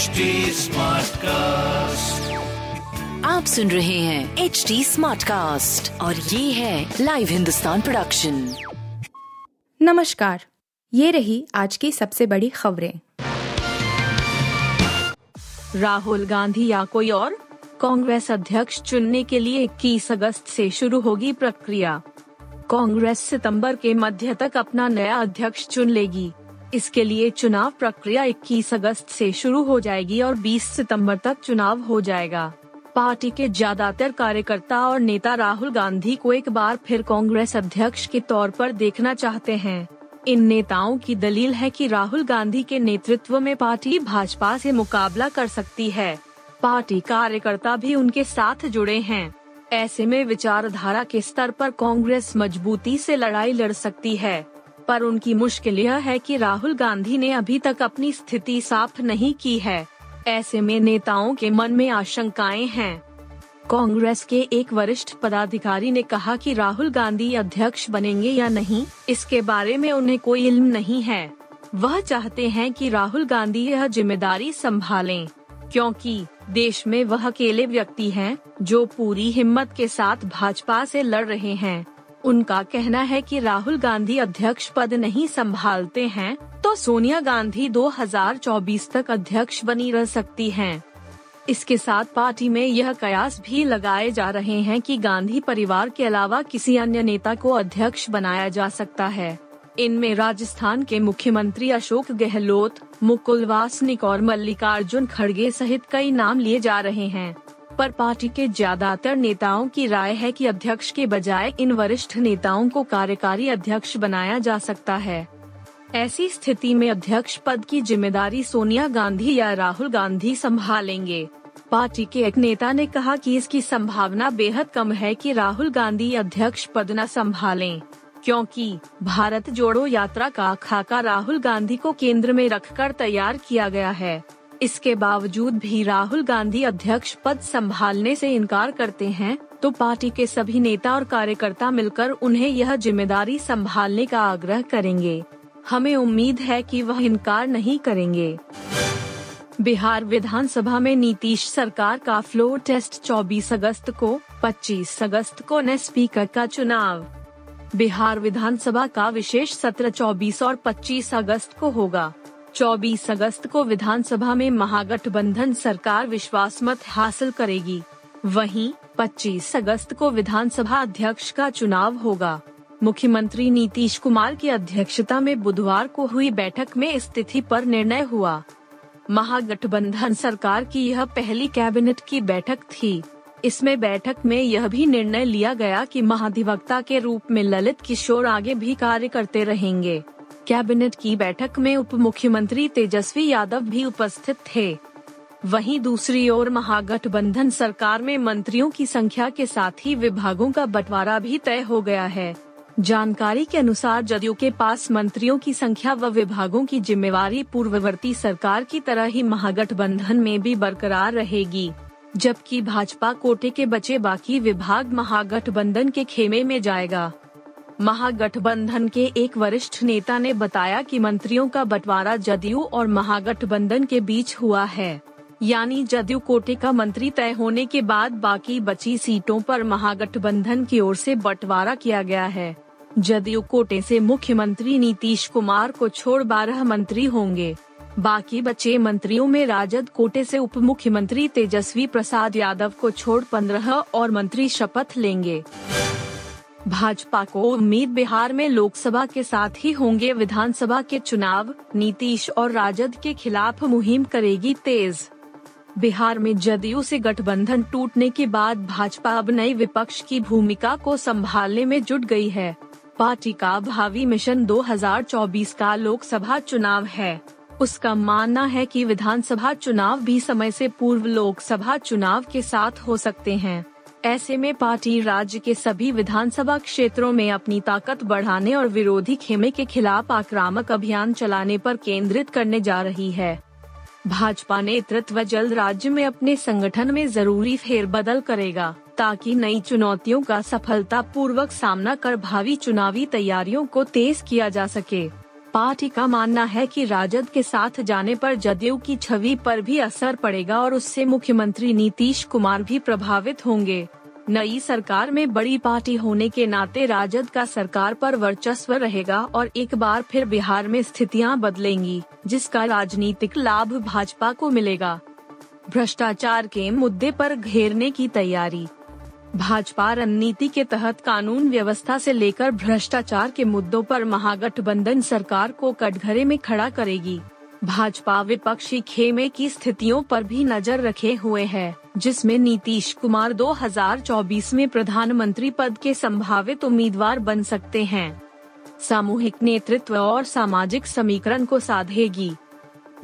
HD cast आप सुन रहे हैं एच डी स्मार्ट कास्ट और ये है लाइव हिंदुस्तान प्रोडक्शन नमस्कार ये रही आज की सबसे बड़ी खबरें। राहुल गांधी या कोई और? कांग्रेस अध्यक्ष चुनने के लिए 21 अगस्त से शुरू होगी प्रक्रिया। कांग्रेस सितंबर के मध्य तक अपना नया अध्यक्ष चुन लेगी। इसके लिए चुनाव प्रक्रिया 21 अगस्त से शुरू हो जाएगी और 20 सितंबर तक चुनाव हो जाएगा। पार्टी के ज़्यादातर कार्यकर्ता और नेता राहुल गांधी को एक बार फिर कांग्रेस अध्यक्ष के तौर पर देखना चाहते हैं। इन नेताओं की दलील है कि राहुल गांधी के नेतृत्व में पार्टी भाजपा से मुकाबला कर सकती है। पार्टी कार्यकर्ता भी उनके साथ जुड़े हैं। ऐसे में विचारधारा के स्तर पर कांग्रेस मजबूती से लड़ाई लड़ सकती है। पर उनकी मुश्किल यह है कि राहुल गांधी ने अभी तक अपनी स्थिति साफ़ नहीं की है। ऐसे में नेताओं के मन में आशंकाएँ हैं। कांग्रेस के एक वरिष्ठ पदाधिकारी ने कहा कि राहुल गांधी अध्यक्ष बनेंगे या नहीं इसके बारे में उन्हें कोई इल्म नहीं है। वह चाहते हैं कि राहुल गांधी यह ज़िम्मेदारी संभालें, क्योंकि देश में वह अकेले व्यक्ति हैं जो पूरी हिम्मत के साथ भाजपा से लड़ रहे हैं। उनका कहना है कि राहुल गांधी अध्यक्ष पद नहीं संभालते हैं तो सोनिया गांधी 2024 तक अध्यक्ष बनी रह सकती हैं। इसके साथ पार्टी में यह कयास भी लगाए जा रहे हैं कि गांधी परिवार के अलावा किसी अन्य नेता को अध्यक्ष बनाया जा सकता है इनमें राजस्थान के मुख्यमंत्री अशोक गहलोत, मुकुल वासनिक और मल्लिकार्जुन खड़गे सहित कई नाम लिए जा रहे हैं पर पार्टी के ज़्यादातर नेताओं की राय है कि अध्यक्ष के बजाय इन वरिष्ठ नेताओं को कार्यकारी अध्यक्ष बनाया जा सकता है। ऐसी स्थिति में अध्यक्ष पद की ज़िम्मेदारी सोनिया गांधी या राहुल गांधी संभालेंगे। पार्टी के एक नेता ने कहा कि इसकी संभावना बेहद कम है कि राहुल गांधी अध्यक्ष पद न संभालें, क्योंकि भारत जोड़ो यात्रा का खाका राहुल गांधी को केंद्र में रखकर तैयार किया गया है। इसके बावजूद भी राहुल गांधी अध्यक्ष पद संभालने से इनकार करते हैं तो पार्टी के सभी नेता और कार्यकर्ता मिलकर उन्हें यह ज़िम्मेदारी संभालने का आग्रह करेंगे। हमें उम्मीद है कि वह इनकार नहीं करेंगे। बिहार विधानसभा में नीतीश सरकार का फ्लोर टेस्ट 24 अगस्त को 25 अगस्त को न स्पीकर का चुनाव। बिहार विधानसभा का विशेष सत्र 24 और 25 अगस्त को होगा। 24 अगस्त को विधानसभा में महागठबंधन सरकार विश्वास मत हासिल करेगी। वहीं 25 अगस्त को विधानसभा अध्यक्ष का चुनाव होगा। मुख्यमंत्री नीतीश कुमार की अध्यक्षता में बुधवार को हुई बैठक में स्थिति पर निर्णय हुआ। महागठबंधन सरकार की यह पहली कैबिनेट की बैठक थी। इसमें बैठक में यह भी निर्णय लिया गया कि महाधिवक्ता के रूप में ललित किशोर आगे भी कार्य करते रहेंगे। कैबिनेट की बैठक में उप मुख्यमंत्री तेजस्वी यादव भी उपस्थित थे। वहीं दूसरी ओर महागठबंधन सरकार में मंत्रियों की संख्या के साथ ही विभागों का बंटवारा भी तय हो गया है। जानकारी के अनुसार जदयू के पास मंत्रियों की संख्या व विभागों की जिम्मेवारी पूर्ववर्ती सरकार की तरह ही महागठबंधन में भी बरकरार रहेगी। जबकि भाजपा कोटे के बचे बाकी विभाग महागठबंधन के खेमे में जाएगा। महागठबंधन के एक वरिष्ठ नेता ने बताया कि मंत्रियों का बंटवारा जदयू और महागठबंधन के बीच हुआ है। यानी जदयू कोटे का मंत्री तय होने के बाद बाकी बची सीटों पर महागठबंधन की ओर से बंटवारा किया गया है। जदयू कोटे से मुख्यमंत्री नीतीश कुमार को छोड़ बारह मंत्री होंगे। बाकी बचे मंत्रियों में राजद कोटे से उप मुख्यमंत्री तेजस्वी प्रसाद यादव को छोड़ पंद्रह और मंत्री शपथ लेंगे। भाजपा को उम्मीद बिहार में लोकसभा के साथ ही होंगे विधानसभा के चुनाव, नीतीश और राजद के खिलाफ मुहिम करेगी तेज। बिहार में जदयू से गठबंधन टूटने के बाद भाजपा अब नई विपक्ष की भूमिका को संभालने में जुट गई है। पार्टी का भावी मिशन 2024 का लोकसभा चुनाव है। उसका मानना है कि विधानसभा चुनाव भी समय से पूर्व लोकसभा चुनाव के साथ हो सकते हैं। ऐसे में पार्टी राज्य के सभी विधानसभा क्षेत्रों में अपनी ताकत बढ़ाने और विरोधी खेमे के खिलाफ आक्रामक अभियान चलाने पर केंद्रित करने जा रही है। भाजपा नेतृत्व जल्द राज्य में अपने संगठन में ज़रूरी फेरबदल करेगा, ताकि नई चुनौतियों का सफलता पूर्वक सामना कर भावी चुनावी तैयारियों को तेज किया जा सके। पार्टी का मानना है कि राजद के साथ जाने पर जदयू की छवि पर भी असर पड़ेगा और उससे मुख्यमंत्री नीतीश कुमार भी प्रभावित होंगे। नई सरकार में बड़ी पार्टी होने के नाते राजद का सरकार पर वर्चस्व रहेगा और एक बार फिर बिहार में स्थितियाँ बदलेंगी, जिसका राजनीतिक लाभ भाजपा को मिलेगा। भ्रष्टाचार के मुद्दे पर घेरने की तैयारी भाजपा रणनीति के तहत कानून व्यवस्था से लेकर भ्रष्टाचार के मुद्दों पर महागठबंधन सरकार को कटघरे में खड़ा करेगी। भाजपा विपक्षी खेमे की स्थितियों पर भी नज़र रखे हुए है, जिसमें नीतीश कुमार 2024 में प्रधानमंत्री पद के संभावित उम्मीदवार बन सकते हैं। सामूहिक नेतृत्व और सामाजिक समीकरण को साधेगी।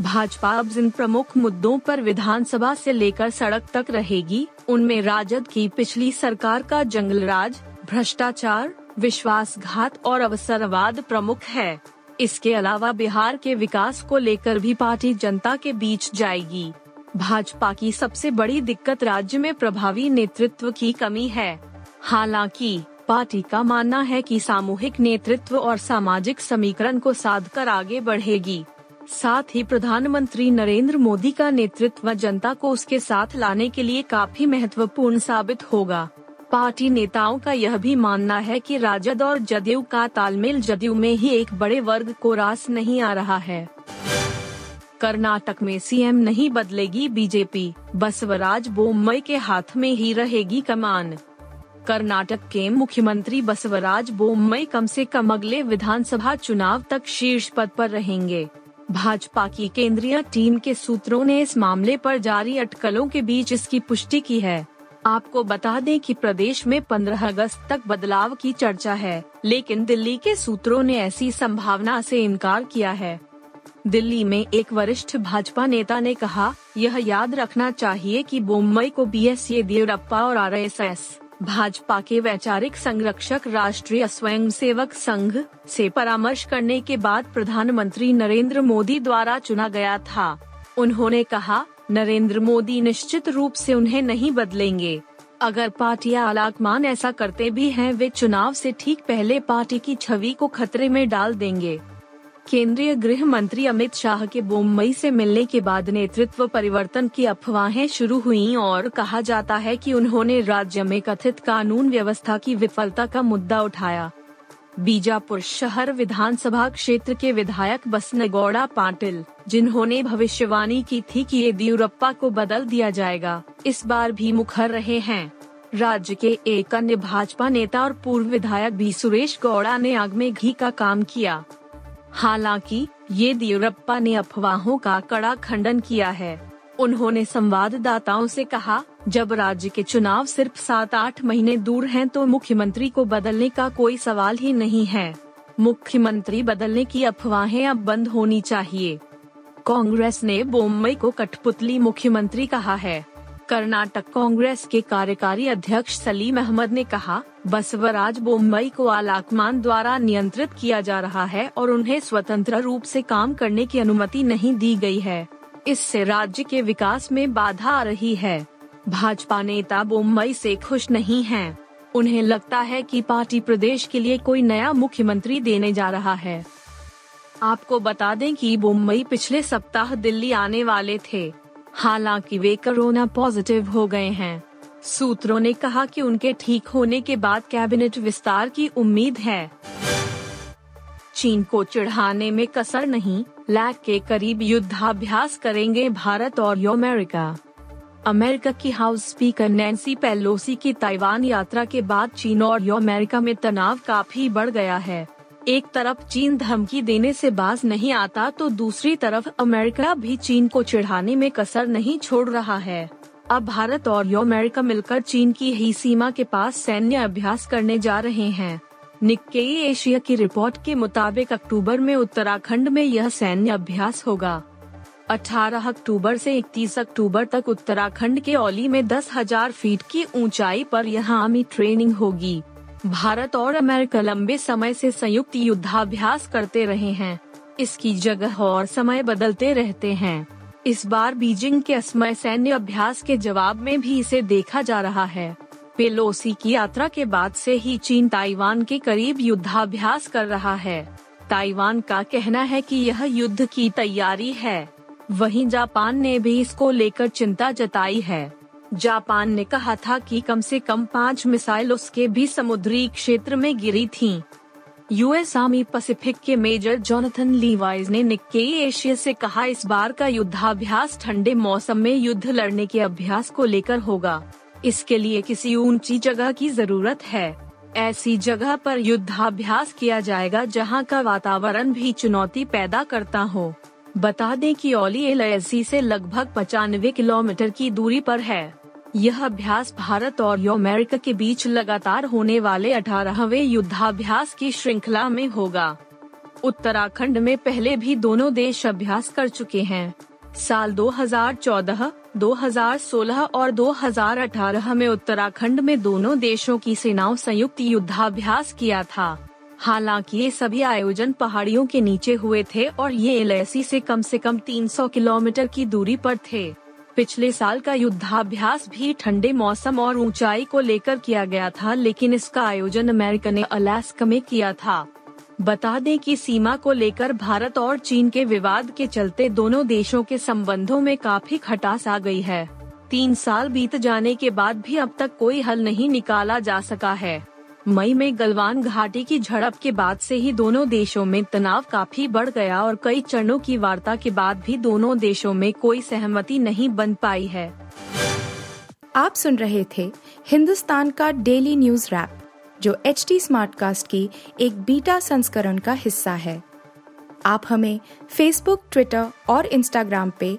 भाजपा अब जिन प्रमुख मुद्दों पर विधानसभा से लेकर सड़क तक रहेगी उनमें राजद की पिछली सरकार का जंगलराज, भ्रष्टाचार, विश्वासघात और अवसरवाद प्रमुख है। इसके अलावा बिहार के विकास को लेकर भी पार्टी जनता के बीच जाएगी। भाजपा की सबसे बड़ी दिक्कत राज्य में प्रभावी नेतृत्व की कमी है। हालाँकि, पार्टी का मानना है कि सामूहिक नेतृत्व और सामाजिक समीकरण को साध कर आगे बढ़ेगी। साथ ही प्रधानमंत्री नरेंद्र मोदी का नेतृत्व जनता को उसके साथ लाने के लिए काफ़ी महत्वपूर्ण साबित होगा। पार्टी नेताओं का यह भी मानना है कि राजद और जदयू का तालमेल जदयू में ही एक बड़े वर्ग को रास नहीं आ रहा है। कर्नाटक में सीएम नहीं बदलेगी बीजेपी, बसवराज बोम्मई के हाथ में ही रहेगी कमान। कर्नाटक के मुख्यमंत्री बसवराज बोम्मई कम से कम अगले विधानसभा चुनाव तक शीर्ष पद पर रहेंगे। भाजपा की केंद्रीय टीम के सूत्रों ने इस मामले पर जारी अटकलों के बीच इसकी पुष्टि की है। आपको बता दें कि प्रदेश में 15 अगस्त तक बदलाव की चर्चा है, लेकिन दिल्ली के सूत्रों ने ऐसी संभावना से इनकार किया है। दिल्ली में एक वरिष्ठ भाजपा नेता ने कहा, यह याद रखना चाहिए कि बोम्बई को बी एस येदियुरप्पा और आरएसएस भाजपा के वैचारिक संरक्षक, राष्ट्रीय स्वयंसेवक संघ से परामर्श करने के बाद प्रधानमंत्री नरेंद्र मोदी द्वारा चुना गया था। उन्होंने कहा, नरेंद्र मोदी निश्चित रूप से उन्हें नहीं बदलेंगे। अगर पार्टियाँ आलाकमान ऐसा करते भी हैं, वे चुनाव से ठीक पहले पार्टी की छवि को खतरे में डाल देंगे। केंद्रीय गृह मंत्री अमित शाह के मुंबई से मिलने के बाद नेतृत्व परिवर्तन की अफवाहें शुरू हुई और कहा जाता है कि उन्होंने राज्य में कथित कानून व्यवस्था की विफलता का मुद्दा उठाया। बीजापुर शहर विधानसभा क्षेत्र के विधायक बसनगौड़ा पाटिल, जिन्होंने भविष्यवाणी की थी कि येदियुरप्पा को बदल दिया जाएगा, इस बार भी मुखर रहे हैं। राज्य के एक अन्य भाजपा नेता और पूर्व विधायक भी सुरेश गौड़ा ने आग में घी का काम किया। हालाँकि येदियुरप्पा ने अफवाहों का कड़ा खंडन किया है, उन्होंने संवाददाताओं से कहा, जब राज्य के चुनाव सिर्फ़ सात आठ महीने दूर हैं तो मुख्यमंत्री को बदलने का कोई सवाल ही नहीं है। मुख्यमंत्री बदलने की अफवाहें अब बंद होनी चाहिए। कांग्रेस ने बोम्बई को कठपुतली मुख्यमंत्री कहा है। कर्नाटक कांग्रेस के कार्यकारी अध्यक्ष सलीम अहमद ने कहा, बसवराज बोम्बई को आलाकमान द्वारा नियंत्रित किया जा रहा है और उन्हें स्वतंत्र रूप से काम करने की अनुमति नहीं दी गई है। इससे राज्य के विकास में बाधा आ रही है। भाजपा नेता मुंबई से खुश नहीं हैं। उन्हें लगता है कि पार्टी प्रदेश के लिए कोई नया मुख्यमंत्री देने जा रहा है। आपको बता दें कि मुंबई पिछले सप्ताह दिल्ली आने वाले थे। हालाँकि वे कोरोना पॉजिटिव हो गए हैं। सूत्रों ने कहा कि उनके ठीक होने के बाद कैबिनेट विस्तार की उम्मीद है। चीन को चिढ़ाने में कसर नहीं, लैक के करीब युद्धाभ्यास करेंगे भारत और अमेरिका। अमेरिका की हाउस स्पीकर नैन्सी पेलोसी की ताइवान यात्रा के बाद चीन और अमेरिका में तनाव काफ़ी बढ़ गया है। एक तरफ़ चीन धमकी देने से बाज नहीं आता तो दूसरी तरफ़ अमेरिका भी चीन को चिढ़ाने में कसर नहीं छोड़ रहा है। अब भारत और यो अमेरिका मिलकर चीन की ही सीमा के पास सैन्य अभ्यास करने जा रहे हैं। निक्केई एशिया की रिपोर्ट के मुताबिक अक्टूबर में उत्तराखंड में यह सैन्य अभ्यास होगा। 18 अक्टूबर से 31 अक्टूबर तक उत्तराखंड के औली में दस हज़ार फीट की ऊंचाई पर यह आर्मी ट्रेनिंग होगी। भारत और अमेरिका लंबे समय से संयुक्त युद्धाभ्यास करते रहे हैं। इसकी जगह और समय बदलते रहते हैं। इस बार बीजिंग के असमय सैन्य अभ्यास के जवाब में भी इसे देखा जा रहा है। पेलोसी की यात्रा के बाद से ही चीन ताइवान के करीब युद्धाभ्यास कर रहा है। ताइवान का कहना है कि यह युद्ध की तैयारी है। वहीं जापान ने भी इसको लेकर चिंता जताई है। जापान ने कहा था कि कम से कम पाँच मिसाइल उसके भी समुद्री क्षेत्र में गिरी थीं। यूएस आर्मी पैसिफिक के मेजर जोनाथन लीवाइज ने निक्के एशिया से कहा, इस बार का युद्धाभ्यास ठंडे मौसम में युद्ध लड़ने के अभ्यास को लेकर होगा। इसके लिए किसी ऊँची जगह की ज़रूरत है। ऐसी जगह पर युद्धाभ्यास किया जाएगा जहाँ का वातावरण भी चुनौती पैदा करता हो। बता दें कि ओली एल से लगभग पचानवे किलोमीटर की दूरी पर है। यह अभ्यास भारत और अमेरिका के बीच लगातार होने वाले अठारहवे युद्धाभ्यास की श्रृंखला में होगा। उत्तराखंड में पहले भी दोनों देश अभ्यास कर चुके हैं। साल 2014, 2016 और 2018 में उत्तराखंड में दोनों देशों की सेनाओं संयुक्त युद्धाभ्यास किया था। हालाँकि ये सभी आयोजन पहाड़ियों के नीचे हुए थे और ये एलएसी से कम से कम 300 किलोमीटर की दूरी पर थे। पिछले साल का युद्धाभ्यास भी ठंडे मौसम और ऊंचाई को लेकर किया गया था, लेकिन इसका आयोजन अमेरिका ने अलास्का में किया था। बता दें कि सीमा को लेकर भारत और चीन के विवाद के चलते दोनों देशों के संबंधों में काफ़ी खटास आ गई है। तीन साल बीत जाने के बाद भी अब तक कोई हल नहीं निकाला जा सका है। मई में गलवान घाटी की झड़प के बाद से ही दोनों देशों में तनाव काफ़ी बढ़ गया और कई चरणों की वार्ता के बाद भी दोनों देशों में कोई सहमति नहीं बन पाई है। आप सुन रहे थे हिंदुस्तान का डेली न्यूज़ रैप, जो एच टी स्मार्ट कास्ट की एक बीटा संस्करण का हिस्सा है। आप हमें फेसबुक ट्विटर और इंस्टाग्राम पे